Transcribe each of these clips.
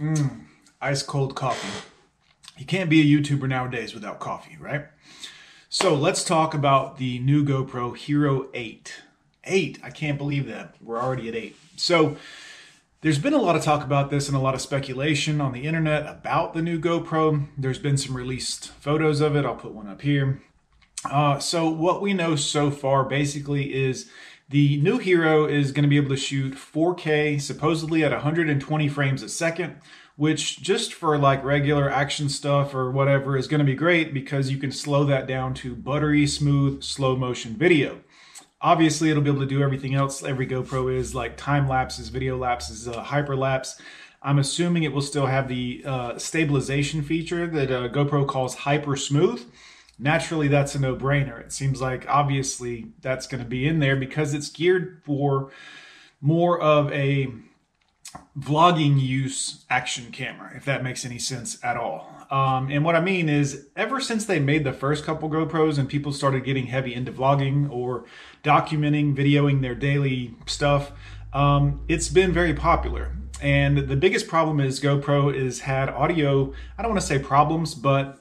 Mm, ice cold coffee. You can't be a YouTuber nowadays without coffee, right? So let's talk about the new GoPro Hero 8. 8, I can't believe that. We're already at 8. So there's been a lot of talk about this and a lot of speculation on the internet about the new GoPro. There's been some released photos of it. I'll put one up here. Uh, so what we know so far basically is the new Hero is going to be able to shoot 4K, supposedly at 120 frames a second, which just for like regular action stuff or whatever is going to be great because you can slow that down to buttery smooth slow motion video. Obviously, it'll be able to do everything else every GoPro is, like time lapses, video lapses, uh, hyperlapse. I'm assuming it will still have the uh, stabilization feature that uh, GoPro calls hyper smooth naturally that's a no-brainer. It seems like obviously that's going to be in there because it's geared for more of a vlogging use action camera, if that makes any sense at all. Um, and what I mean is, ever since they made the first couple GoPros and people started getting heavy into vlogging or documenting, videoing their daily stuff, um, it's been very popular. And the biggest problem is GoPro is had audio, I don't want to say problems, but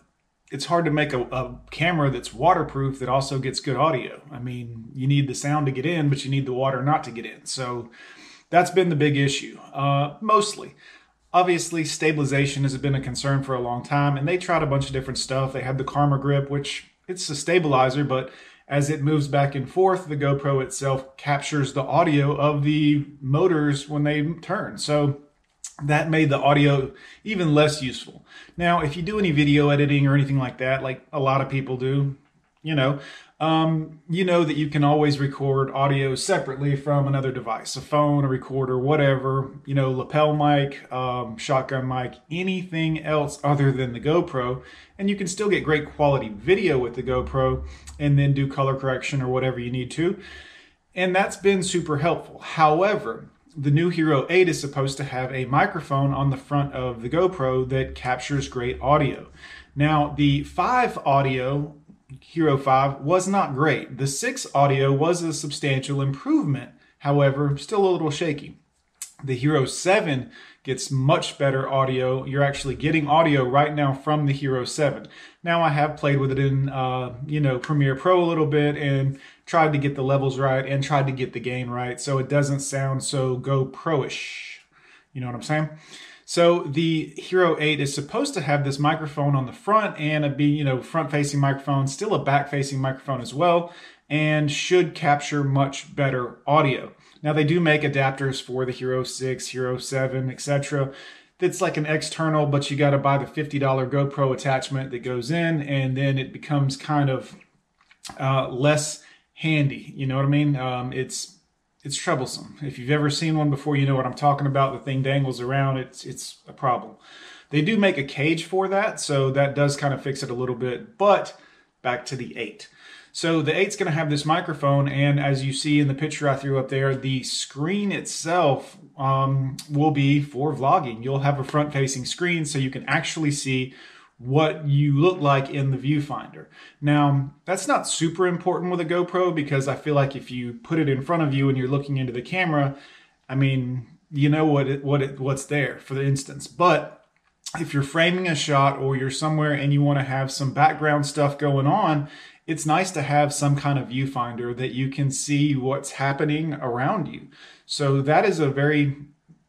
it's hard to make a, a, camera that's waterproof that also gets good audio. I mean, you need the sound to get in, but you need the water not to get in. So that's been the big issue, uh, mostly. Obviously, stabilization has been a concern for a long time, and they tried a bunch of different stuff. They had the Karma Grip, which it's a stabilizer, but as it moves back and forth, the GoPro itself captures the audio of the motors when they turn. So that made the audio even less useful. Now, if you do any video editing or anything like that, like a lot of people do, you know, um, you know that you can always record audio separately from another device, a phone, a recorder, whatever, you know, lapel mic, um, shotgun mic, anything else other than the GoPro. And you can still get great quality video with the GoPro and then do color correction or whatever you need to. And that's been super helpful. However, the new Hero 8 is supposed to have a microphone on the front of the GoPro that captures great audio. Now, the 5 audio, Hero 5, was not great. The 6 audio was a substantial improvement, however, still a little shaky. The Hero 7 gets much better audio. You're actually getting audio right now from the Hero 7. Now I have played with it in, uh, you know, Premiere Pro a little bit and tried to get the levels right and tried to get the gain right so it doesn't sound so GoPro-ish. You know what I'm saying? So the Hero 8 is supposed to have this microphone on the front and a be, you know, front-facing microphone, still a back-facing microphone as well, and should capture much better audio. Now they do make adapters for the Hero 6, Hero 7, etc. That's like an external, but you got to buy the $50 GoPro attachment that goes in, and then it becomes kind of uh, less handy. You know what I mean? Um, it's it's troublesome. If you've ever seen one before, you know what I'm talking about. The thing dangles around. It's it's a problem. They do make a cage for that, so that does kind of fix it a little bit. But back to the eight. So the eight's going to have this microphone, and as you see in the picture I threw up there, the screen itself um, will be for vlogging. You'll have a front-facing screen so you can actually see what you look like in the viewfinder. Now, that's not super important with a GoPro because I feel like if you put it in front of you and you're looking into the camera, I mean, you know what it, what it, what's there for the instance. But if you're framing a shot or you're somewhere and you want to have some background stuff going on, it's nice to have some kind of viewfinder that you can see what's happening around you. So that is a very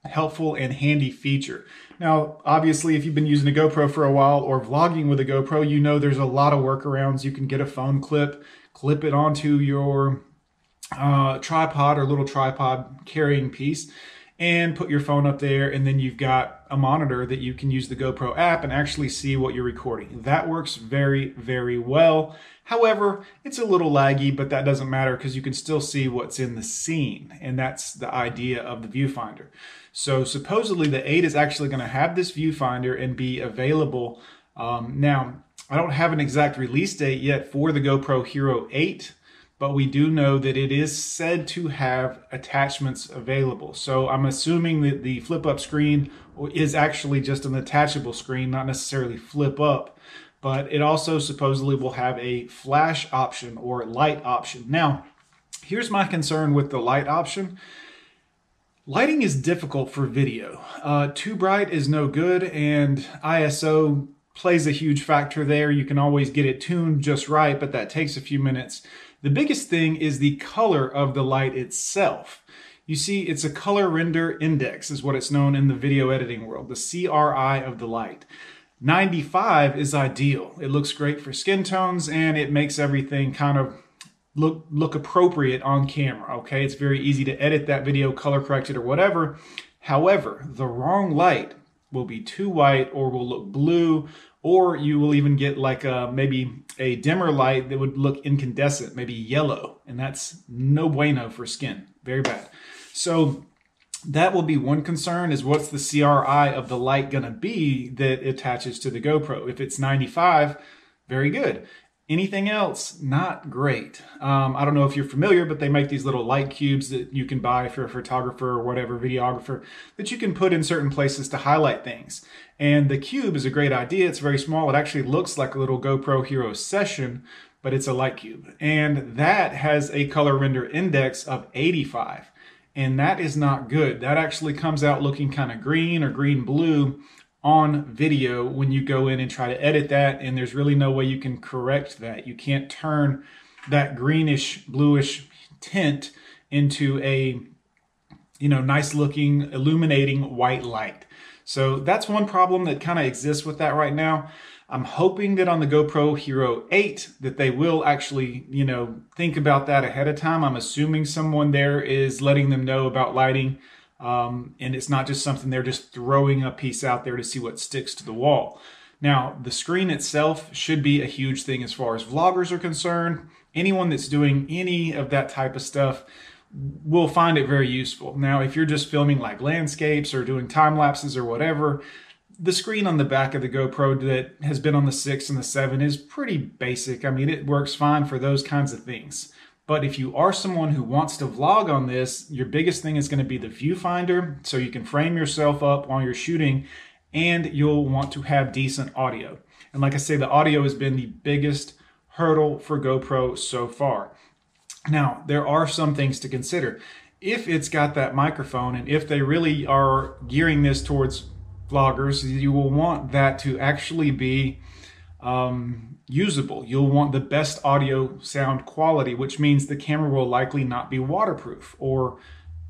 helpful and handy feature. Now, obviously, if you've been using a GoPro for a while or vlogging with a GoPro, you know there's a lot of workarounds. You can get a phone clip, clip it onto your uh, tripod or little tripod carrying piece, and put your phone up there, and then you've got a monitor that you can use the GoPro app and actually see what you're recording. That works very, very well. However, it's a little laggy, but that doesn't matter because you can still see what's in the scene. And that's the idea of the viewfinder. So supposedly the 8 is actually going to have this viewfinder and be available. Um, now, I don't have an exact release date yet for the GoPro Hero 8, but we do know that it is said to have attachments available. So I'm assuming that the flip up screen is actually just an attachable screen, not necessarily flip up but it also supposedly will have a flash option or light option. Now, here's my concern with the light option. Lighting is difficult for video. Uh, too bright is no good, and ISO plays a huge factor there. You can always get it tuned just right, but that takes a few minutes. The biggest thing is the color of the light itself. You see, it's a color render index, is what it's known in the video editing world, the CRI of the light. 95 is ideal. It looks great for skin tones and it makes everything kind of look look appropriate on camera, okay? It's very easy to edit that video, color correct it or whatever. However, the wrong light will be too white or will look blue or you will even get like a maybe a dimmer light that would look incandescent, maybe yellow, and that's no bueno for skin. Very bad. So that will be one concern is what's the CRI of the light going to be that attaches to the GoPro. If it's 95, very good. Anything else, not great. Um, I don't know if you're familiar, but they make these little light cubes that you can buy if you're a photographer or whatever, videographer, that you can put in certain places to highlight things. And the cube is a great idea. It's very small. It actually looks like a little GoPro Hero Session, but it's a light cube. And that has a color render index of 85 and that is not good. That actually comes out looking kind of green or green blue on video when you go in and try to edit that and there's really no way you can correct that. You can't turn that greenish bluish tint into a you know nice looking illuminating white light. So that's one problem that kind of exists with that right now. I'm hoping that on the GoPro Hero 8 that they will actually, you know, think about that ahead of time. I'm assuming someone there is letting them know about lighting. Um, and it's not just something they're just throwing a piece out there to see what sticks to the wall. Now, the screen itself should be a huge thing as far as vloggers are concerned. Anyone that's doing any of that type of stuff will find it very useful. Now, if you're just filming like landscapes or doing time lapses or whatever, the screen on the back of the GoPro that has been on the 6 and the 7 is pretty basic. I mean, it works fine for those kinds of things. But if you are someone who wants to vlog on this, your biggest thing is going to be the viewfinder so you can frame yourself up while you're shooting and you'll want to have decent audio. And like I say, the audio has been the biggest hurdle for GoPro so far. Now, there are some things to consider. If it's got that microphone and if they really are gearing this towards vloggers, you will want that to actually be um, usable. You'll want the best audio sound quality, which means the camera will likely not be waterproof or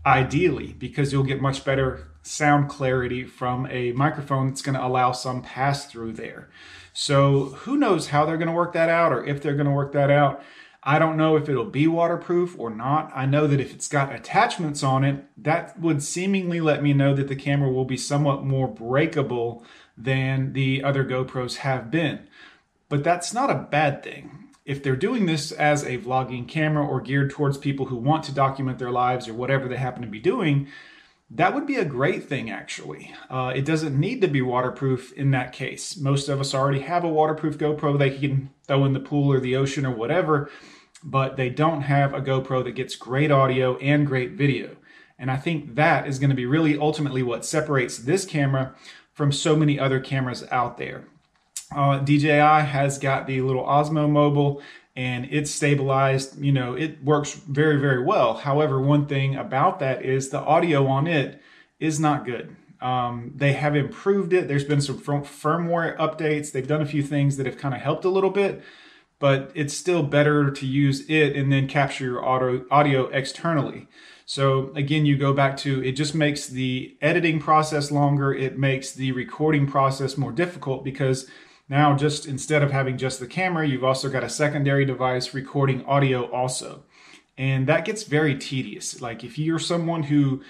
ideally because you'll get much better sound clarity from a microphone that's going to allow some pass through there. So who knows how they're going to work that out or if they're going to work that out. I don't know if it'll be waterproof or not. I know that if it's got attachments on it, that would seemingly let me know that the camera will be somewhat more breakable than the other GoPros have been. But that's not a bad thing. If they're doing this as a vlogging camera or geared towards people who want to document their lives or whatever they happen to be doing, that would be a great thing, actually. Uh, it doesn't need to be waterproof in that case. Most of us already have a waterproof GoPro they can throw in the pool or the ocean or whatever, but they don't have a GoPro that gets great audio and great video. And I think that is going to be really ultimately what separates this camera from so many other cameras out there. Uh, DJI has got the little Osmo Mobile and it's stabilized. You know, it works very, very well. However, one thing about that is the audio on it is not good. Um, they have improved it. There's been some firmware updates. They've done a few things that have kind of helped a little bit, but it's still better to use it and then capture your audio, audio externally. So again, you go back to it just makes the editing process longer. It makes the recording process more difficult because now, just instead of having just the camera, you've also got a secondary device recording audio also. And that gets very tedious. Like if you're someone who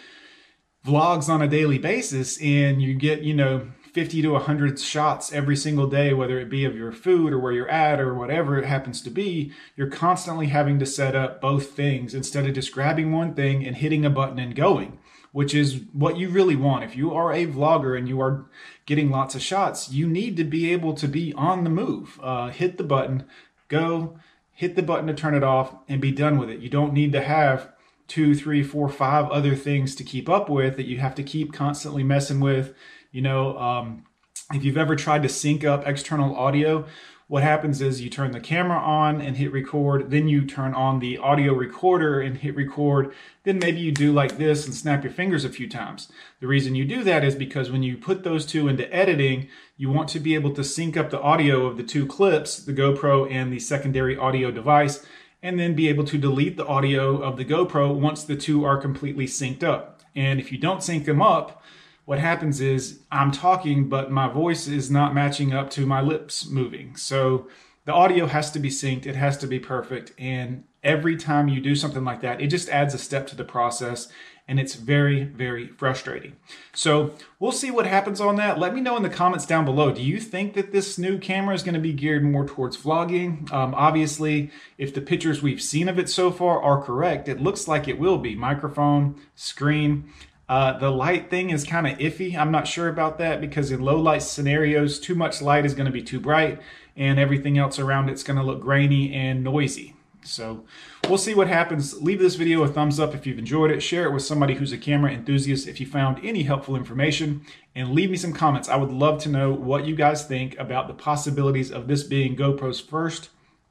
vlogs on a daily basis and you get, you know, 50 to 100 shots every single day, whether it be of your food or where you're at or whatever it happens to be, you're constantly having to set up both things instead of just grabbing one thing and hitting a button and going which is what you really want. If you are a vlogger and you are getting lots of shots, you need to be able to be on the move. Uh, hit the button, go, hit the button to turn it off, and be done with it. You don't need to have two, three, four, five other things to keep up with that you have to keep constantly messing with. You know, um, if you've ever tried to sync up external audio, what happens is you turn the camera on and hit record, then you turn on the audio recorder and hit record, then maybe you do like this and snap your fingers a few times. The reason you do that is because when you put those two into editing, you want to be able to sync up the audio of the two clips, the GoPro and the secondary audio device, and then be able to delete the audio of the GoPro once the two are completely synced up. And if you don't sync them up, what happens is I'm talking, but my voice is not matching up to my lips moving. So the audio has to be synced, it has to be perfect. And every time you do something like that, it just adds a step to the process and it's very, very frustrating. So we'll see what happens on that. Let me know in the comments down below. Do you think that this new camera is going to be geared more towards vlogging? Um, obviously, if the pictures we've seen of it so far are correct, it looks like it will be. Microphone, screen, uh, the light thing is kind of iffy. I'm not sure about that because in low light scenarios, too much light is going to be too bright and everything else around it's going to look grainy and noisy. So we'll see what happens. Leave this video a thumbs up if you've enjoyed it. Share it with somebody who's a camera enthusiast if you found any helpful information. And leave me some comments. I would love to know what you guys think about the possibilities of this being GoPro's first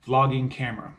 vlogging camera.